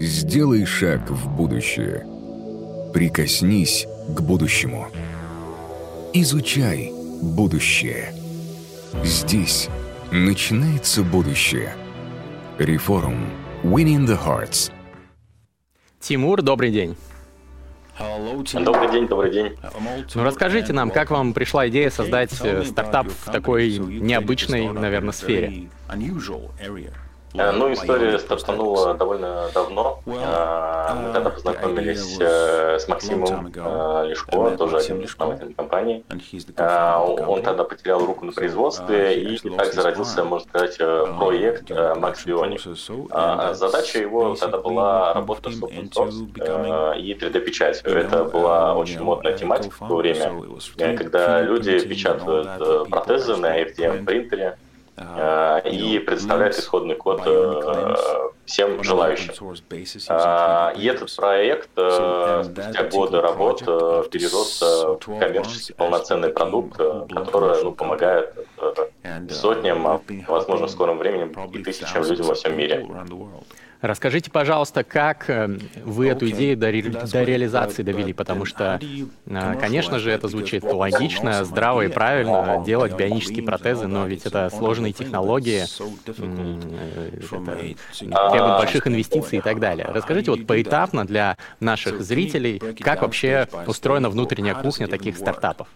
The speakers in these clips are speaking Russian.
Сделай шаг в будущее. Прикоснись к будущему. Изучай будущее. Здесь начинается будущее. Реформ. Winning the Hearts. Тимур, добрый день. Добрый день, добрый день. Ну расскажите нам, как вам пришла идея создать э, стартап в такой необычной, наверное, сфере? Э, ну, история стартанула довольно давно. Э, мы тогда познакомились э, с Максимом Лешко, тоже один из основателей компании. Он тогда потерял руку на производстве, и так зародился, можно сказать, проект Max Bionic. Задача его тогда была работа с open source и 3D-печатью. Это была очень модная тематика в то время, когда люди печатают протезы на FDM принтере, а, и предоставляет исходный код э, всем желающим. А, и этот проект э, спустя годы работы перерос в коммерческий полноценный продукт, который ну, помогает э, сотням, а возможно в скором времени и тысячам людям во всем мире. Расскажите, пожалуйста, как э, вы эту идею до, ре... до реализации довели, потому что, э, конечно же, это звучит логично, здраво и правильно делать бионические протезы, но ведь это сложные технологии, э, это требует больших инвестиций и так далее. Расскажите вот поэтапно для наших зрителей, как вообще устроена внутренняя кухня таких стартапов.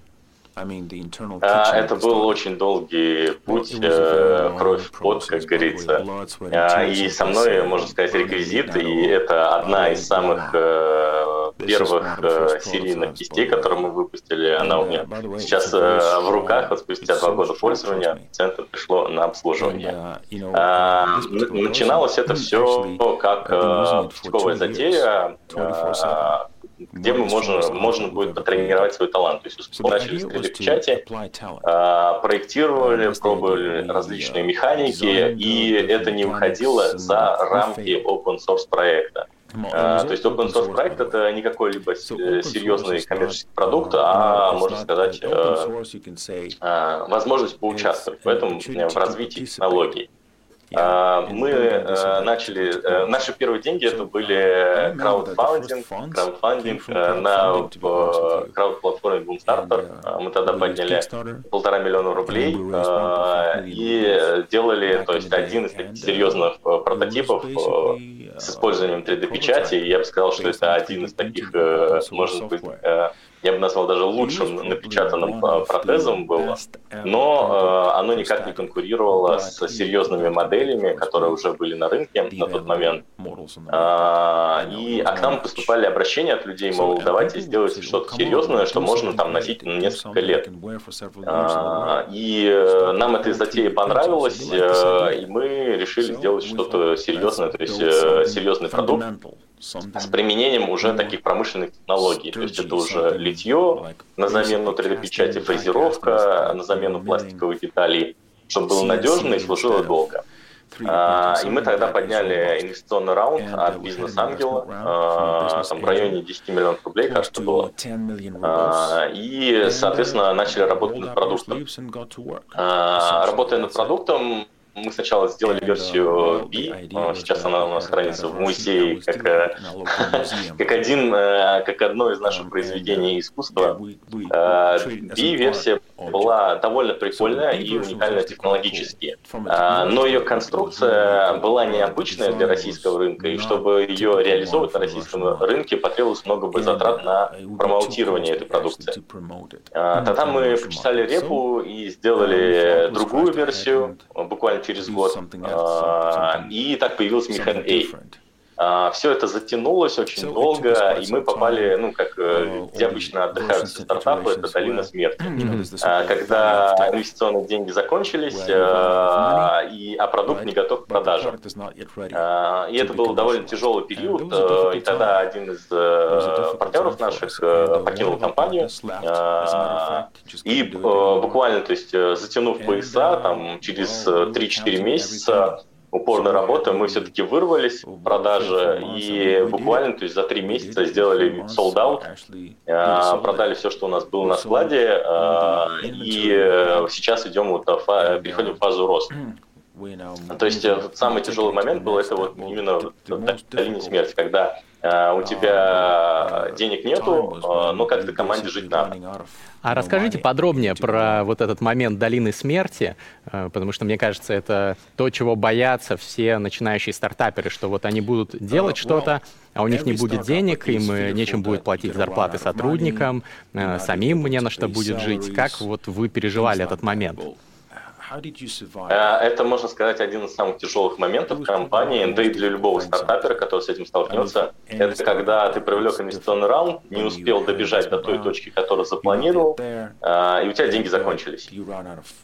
А, это был очень долгий путь, э, кровь пот, как говорится. А, и со мной, можно сказать, реквизит, и это одна из самых э, первых э, серийных кистей, которые мы выпустили. Она у меня сейчас в руках, вот спустя два года пользования, центр пришло на обслуживание. А, начиналось это все как пустяковая затея, где мы можем, можно будет потренировать свой талант. То есть начали с 3D-печати, а, проектировали, пробовали различные механики, и это не выходило за рамки open source проекта. Uh, то есть open source проект это не какой-либо серьезный коммерческий продукт, а можно сказать э, возможность поучаствовать в этом в развитии технологий. А, мы э, начали, э, наши первые деньги это были краудфандинг, краудфандинг э, на крауд-платформе Boomstarter. А, мы тогда подняли полтора миллиона рублей и делали, то есть один из таких серьезных прототипов с использованием 3D-печати. Я бы сказал, что это один из таких, может быть, я бы назвал даже лучшим напечатанным э, протезом было, но э, оно никак не конкурировало с серьезными моделями, которые уже были на рынке на тот момент. А, и а к нам поступали обращения от людей, мол, давайте сделайте что-то серьезное, что можно там носить несколько лет. А, и э, нам эта затея понравилась, и мы решили сделать что-то серьезное, то есть серьезный продукт с применением уже таких промышленных технологий. То есть это уже литье на замену 3D-печати, фрезеровка на замену пластиковых деталей, чтобы было надежно и служило долго. А, и мы тогда подняли инвестиционный раунд от бизнес-ангела, а, там в районе 10 миллионов рублей, кажется, было. А, и, соответственно, начали работать над продуктом. Работая над продуктом, мы сначала сделали версию B, сейчас она у нас хранится в музее как, э, как, один, э, как одно из наших произведений искусства. B-версия э, была довольно прикольная и уникальная технологически, но ее конструкция была необычная для российского рынка, и чтобы ее реализовывать на российском рынке, потребовалось много бы затрат на промоутирование этой продукции. Тогда мы почесали репу и сделали другую версию, буквально через год. А, и так появился Механ A. А, все это затянулось очень долго, и мы попали, ну, как э, где обычно отдыхают стартапы, это долина смерти. А, когда инвестиционные деньги закончились, а, и, а продукт не готов к продаже. И это был довольно тяжелый период, э, и тогда один из э, партнеров наших покинул компанию, и буквально, то есть, затянув пояса, там, через 3-4 месяца упорной работы мы все-таки вырвались в продаже и буквально то есть, за три месяца сделали sold out, а, продали все, что у нас было на складе, а, и сейчас идем вот, переходим в фазу роста. То есть самый тяжелый момент был это вот именно линии смерти, когда uh, у тебя денег нету, но как-то команде жить надо. А расскажите подробнее про вот этот момент долины смерти, потому что мне кажется, это то, чего боятся все начинающие стартаперы, что вот они будут делать что-то, а у них не будет денег, им нечем будет платить зарплаты сотрудникам, самим мне на что будет жить. Как вот вы переживали этот момент? Э, это, можно сказать, один из самых тяжелых моментов компании, да и для любого стартапера, который с этим столкнется. Это когда ты привлек инвестиционный раунд, не успел добежать до той точки, которую запланировал, э, и у тебя деньги закончились.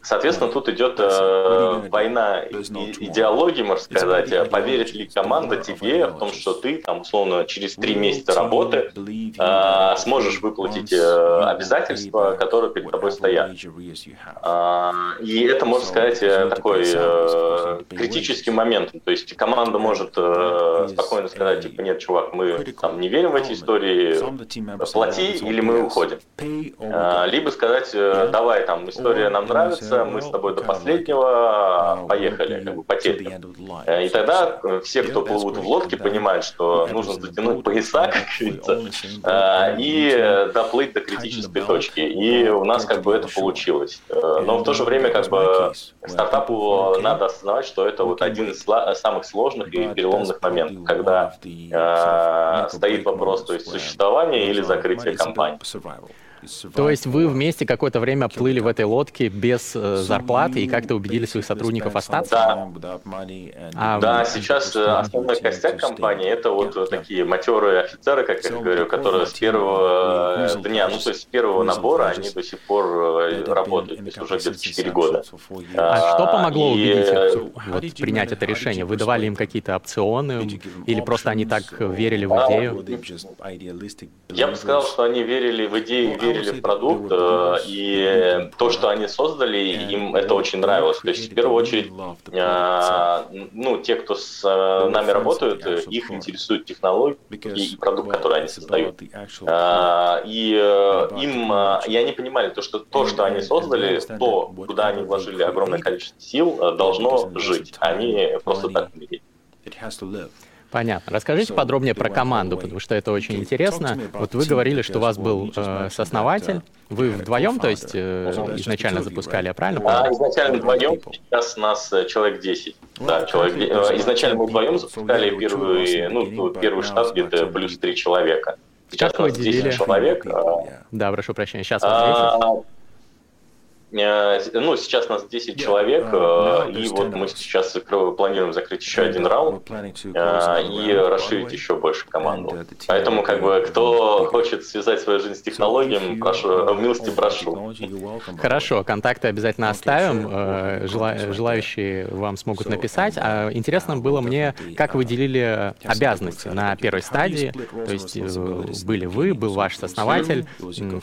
Соответственно, тут идет э, война идеологии, можно сказать. Поверит ли команда тебе в том, что ты, там, условно, через три месяца работы сможешь выплатить обязательства, которые перед тобой стоят. И это может можно сказать, э, такой э, критический момент. То есть команда может э, спокойно сказать, типа, нет, чувак, мы там не верим в эти истории, плати или мы уходим. Э, либо сказать, э, давай, там, история нам нравится, мы с тобой до последнего поехали, как бы потерпим. И тогда все, кто плывут в лодке, понимают, что нужно затянуть пояса, как говорится, э, и доплыть до критической точки. И у нас как бы это получилось. Но в то же время как бы стартапу надо осознавать, что это вот один из самых сложных и переломных моментов, когда э, стоит вопрос то есть существования или закрытия компании. То есть вы вместе какое-то время плыли в этой лодке без э, зарплаты и как-то убедили своих сотрудников остаться? Да, а, да сейчас э, основной костяк компании это вот такие матерые офицеры, как я говорю, которые с первого э, дня, ну то есть с первого набора они до сих пор э, работают, то есть уже где-то 4 года. А что помогло убедить их вот, принять это решение? Вы давали им какие-то опционы или просто они так верили в идею? Я бы сказал, что они верили в идею, верили в продукт, э, и то, что они создали, им это очень нравилось. То есть, в первую очередь, э, ну, те, кто с э, нами работают, их интересует технологии и продукт, который они создают. И им, и они понимали, то, что то, что они создали, то, куда они вложили огромное количество сил, должно жить. Они просто так не Понятно. Расскажите подробнее про команду, потому что это очень интересно. Вот вы говорили, что у вас был э, сооснователь. Вы вдвоем, то есть, э, изначально запускали, я правильно понял? Да, изначально вдвоем, сейчас нас э, человек 10. Да, человек, э, изначально мы вдвоем запускали первый, ну, первый штат где-то плюс 3 человека. Сейчас у нас 10 человек. Да, прошу прощения, сейчас вас 10. Э, ну, сейчас нас 10 человек, э, и вот мы сейчас планируем закрыть еще один раунд э, и расширить еще больше команду. Поэтому, как бы, кто хочет связать свою жизнь с технологиями, прошу, милости прошу. Хорошо, контакты обязательно оставим, желающие вам смогут написать. А интересно было мне, как вы делили обязанности на первой стадии, то есть были вы, был ваш основатель,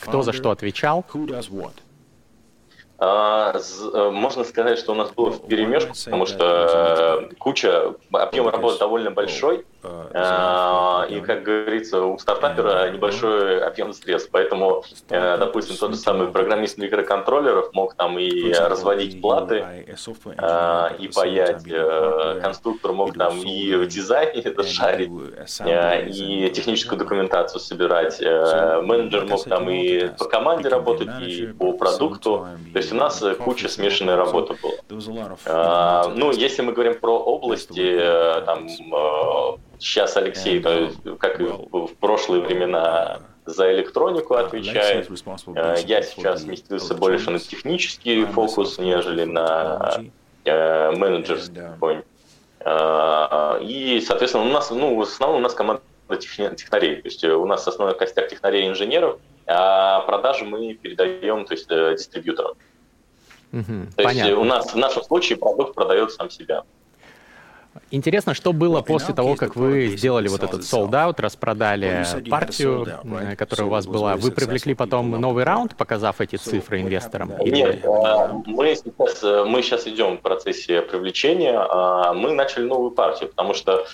кто за что отвечал. А, э, можно сказать, что у нас было в перемешку, потому что э, куча, объем работы довольно большой, а, и, как говорится, у стартапера небольшой объем средств, поэтому, э, допустим, тот же самый программист микроконтроллеров мог там и разводить платы, а, и паять, конструктор мог там и в дизайне это шарить, и техническую документацию собирать, менеджер мог там и по команде работать, и по продукту, то есть у нас куча смешанной работы была. Ну, если мы говорим про области, там, Сейчас Алексей, как и в прошлые времена, за электронику отвечает. Э, я сейчас сместился больше на технический фокус, нежели на э, менеджерский. Э, и, соответственно, у нас, ну, в основном у нас команда технарей. То есть у нас основной костяк технарей и инженеров, а продажи мы передаем то есть, дистрибьюторам. Угу, то понятно. есть у нас в нашем случае продукт продает сам себя. Интересно, что было после того, как вы сделали вот этот sold out, распродали партию, которая у вас была. Вы привлекли потом новый раунд, показав эти цифры инвесторам? Нет, мы сейчас, мы сейчас идем в процессе привлечения. Мы начали новую партию, потому что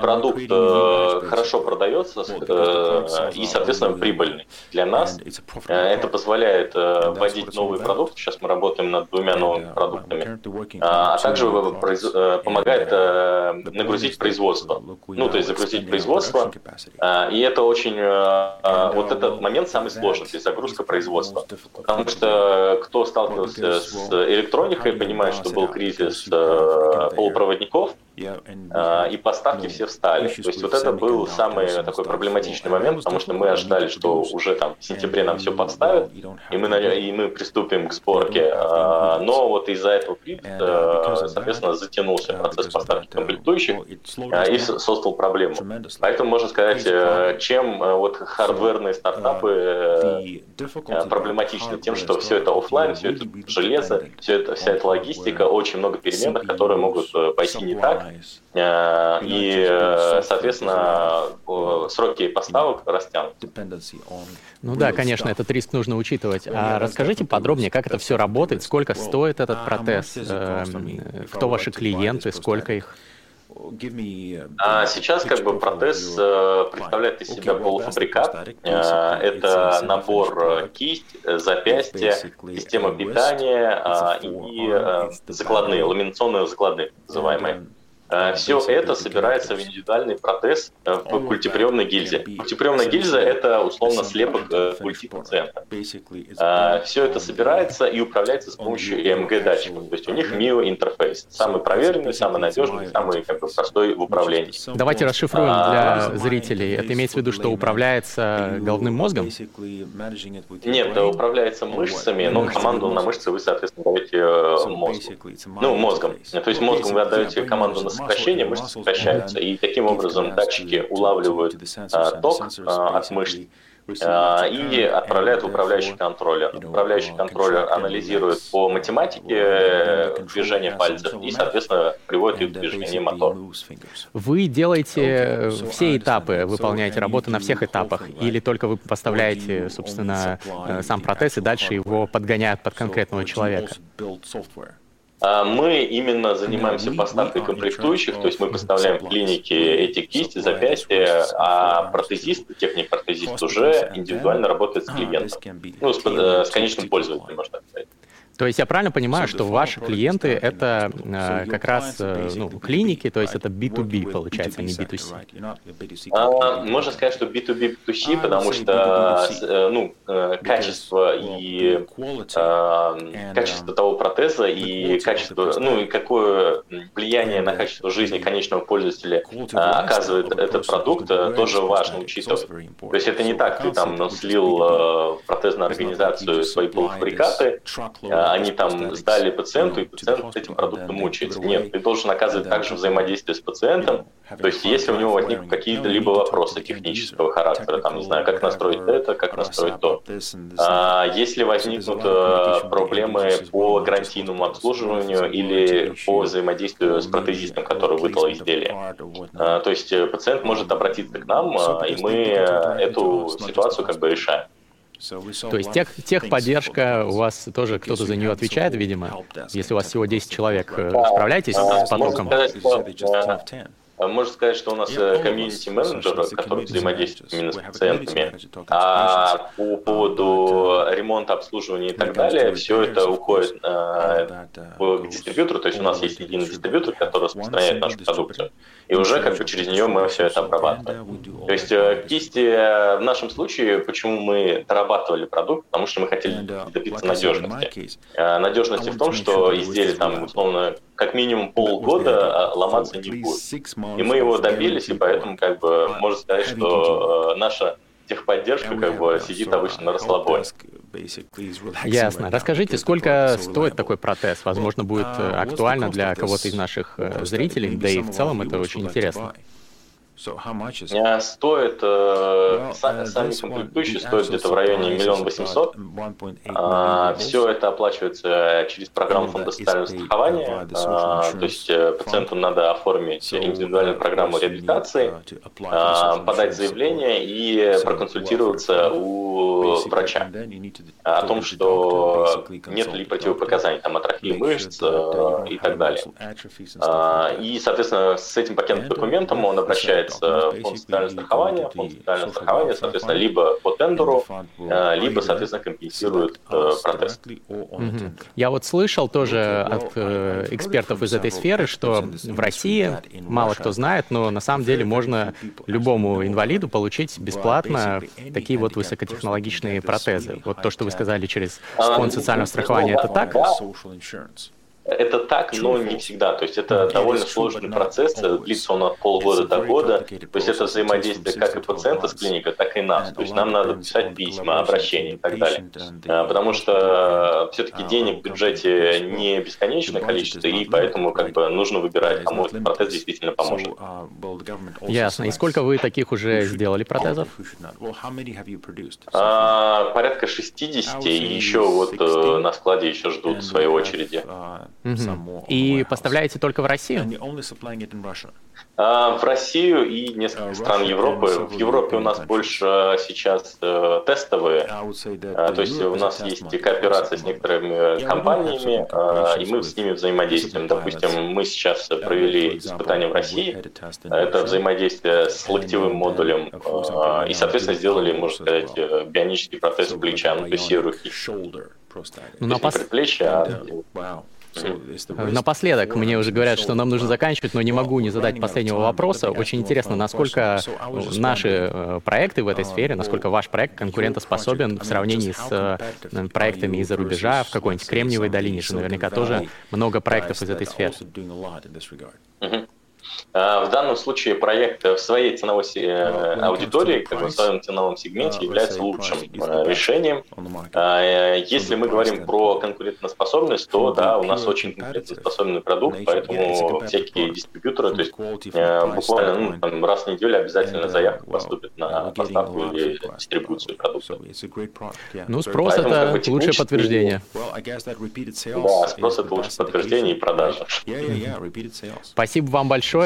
продукт э, хорошо продается э, и, соответственно, прибыльный для нас. Э, это позволяет вводить новые продукты. Сейчас мы работаем над двумя новыми продуктами. А также помогает нагрузить производство. Ну, то есть загрузить производство. И это очень... Вот этот момент самый сложный, то есть загрузка производства. Потому что кто сталкивался с электроникой, понимает, что был кризис полупроводников, и поставки все встали. То есть вот это был самый такой проблематичный момент, потому что мы ожидали, что уже там в сентябре нам все подставят, и мы, и мы приступим к сборке. А, но вот из-за этого кризиса, соответственно, затянулся процесс поставки комплектующих а, и создал проблему. Поэтому можно сказать, э, чем э, вот хардверные стартапы э, проблематичны тем, что все это офлайн, все это железо, все это, вся эта логистика, очень много переменных, которые могут пойти не так, Э, и, э, соответственно, сроки поставок растянут. Ну да, конечно, этот риск нужно учитывать. А расскажите подробнее, как это все работает, сколько стоит этот протез, эм, кто ваши клиенты, сколько их? А сейчас как бы протез э, представляет из себя полуфабрикат. Это набор кисть, запястья, система питания а, и закладные, ламинационные закладные, называемые. Э, Все это собирается в индивидуальный протез э, в культиприемной гильзе. Культиприемная гильза – это условно слепок э, культи пациента. Все это собирается и управляется с помощью EMG-датчиков. То есть у них MIO интерфейс. Самый проверенный, самый надежный, самый как бы, простой в управлении. Давайте расшифруем для зрителей. Это имеется в виду, что управляется головным мозгом? Нет, управляется мышцами, но команду на мышцы вы, соответственно, даете мозгу. Ну, мозгом. То есть мозгом вы отдаете команду на сокращение, мышцы сокращаются, и таким образом датчики улавливают а, ток а, от мышц а, и отправляют в управляющий контроллер. Управляющий контроллер анализирует по математике э, движение пальцев и, соответственно, приводит их в движение мотор. Вы делаете все этапы, выполняете работу на всех этапах, или только вы поставляете, собственно, э, сам протез и дальше его подгоняют под конкретного человека? А мы именно занимаемся поставкой комплектующих, то есть мы поставляем в клинике эти кисти, запястья, а протезист, техник-протезист уже индивидуально работает с клиентом, ну, с, э, с конечным пользователем, можно так сказать. То есть я правильно понимаю, что ваши клиенты — это э, как раз э, ну, клиники, то есть это B2B получается, а не B2C? А, можно сказать, что B2B, B2C, потому что э, ну, э, качество и качество того протеза и качество, ну и какое влияние на качество жизни конечного пользователя оказывает этот продукт, тоже важно учитывать. То есть это не так, ты там ну, слил протезную организацию свои полуфабрикаты, они там сдали пациенту, и пациент с этим продуктом мучается. Нет, ты должен оказывать также взаимодействие с пациентом. То есть, если у него возникнут какие-то либо вопросы технического характера, там, не знаю, как настроить это, как настроить то. А, если возникнут а, проблемы по гарантийному обслуживанию или по взаимодействию с протезистом, который выдал изделие. А, то есть, э, пациент может обратиться к нам, а, и мы э, эту ситуацию как бы решаем. То есть тех, техподдержка у вас тоже кто-то за нее отвечает, видимо? Если у вас всего 10 человек, э, справляетесь с потоком? А можно сказать, что у нас э, комьюнити-менеджер, который взаимодействует именно с пациентами, а по поводу ремонта, обслуживания и так далее, все это уходит э, к дистрибьютору, то есть у нас есть единый дистрибьютор, который распространяет нашу продукцию, и уже как бы через нее мы все это обрабатываем. То есть э, кисти в нашем случае, почему мы дорабатывали продукт, потому что мы хотели добиться надежности. Надежности в том, что изделие там условно как минимум полгода ломаться не будет. И мы его добились, и поэтому как бы можно сказать, что э, наша техподдержка как бы сидит обычно на расслабоне. Ясно. Расскажите, сколько стоит такой протез? Возможно, будет э, uh, актуально для кого-то из наших э, зрителей, да и в целом это очень интересно. Стоит, э, сами комплектующие стоят где-то в районе миллион восемьсот. А, Все это оплачивается через программу фонда социального страхования. А, то есть э, пациенту надо оформить индивидуальную программу реабилитации, а, подать заявление и проконсультироваться у врача о том, что нет ли противопоказаний, там, атрофии мышц э, и так далее. И, соответственно, с этим пакетом документом он обращается получается фонд социального страхования. Фонд социального страхования, соответственно, либо по тендеру, э, либо, соответственно, компенсирует э, протез. Я вот слышал тоже от э, экспертов из этой сферы, что в России мало кто знает, но на самом деле можно любому инвалиду получить бесплатно такие вот высокотехнологичные протезы. Вот то, что вы сказали через фонд социального страхования, это так? Это так, но не всегда. То есть это довольно сложный процесс, длится он от полгода до года. То есть это взаимодействие как и пациента с клиникой, так и нас. То есть нам надо писать письма, обращения и так далее. А, потому что все-таки денег в бюджете не бесконечное количество, и поэтому как бы нужно выбирать, кому этот протез действительно поможет. Ясно. И сколько вы таких уже сделали протезов? А, порядка 60, и еще вот э, на складе еще ждут в своей очереди. Угу. И поставляете только в Россию? А, в Россию и несколько стран Европы. В Европе у нас больше сейчас э, тестовые, а, то есть у нас есть кооперация с некоторыми компаниями, а, и мы с ними взаимодействуем. Допустим, мы сейчас провели испытания в России, это взаимодействие с локтевым модулем, и, соответственно, сделали, можно сказать, э, бионический протез плеча, ну, то есть руки. Ну, на пос... плеча, Напоследок, мне уже говорят, что нам нужно заканчивать, но не могу не задать последнего вопроса. Очень интересно, насколько наши э, проекты в этой сфере, насколько ваш проект конкурентоспособен в сравнении с э, проектами из-за рубежа, в какой-нибудь Кремниевой долине же наверняка тоже много проектов из этой сферы. А, в данном случае проект в своей ценовой э, аудитории, как бы в своем ценовом сегменте, является лучшим э, решением. А, э, если мы говорим про конкурентоспособность, то да, у нас очень конкурентоспособный продукт, поэтому всякие дистрибьюторы, то есть буквально ну, там, раз в неделю обязательно заявка поступит на поставку или дистрибуцию продукта. Ну, спрос поэтому, это как бы, лучшее подтверждение. Да, спрос это лучшее подтверждение и продажа. Спасибо вам большое,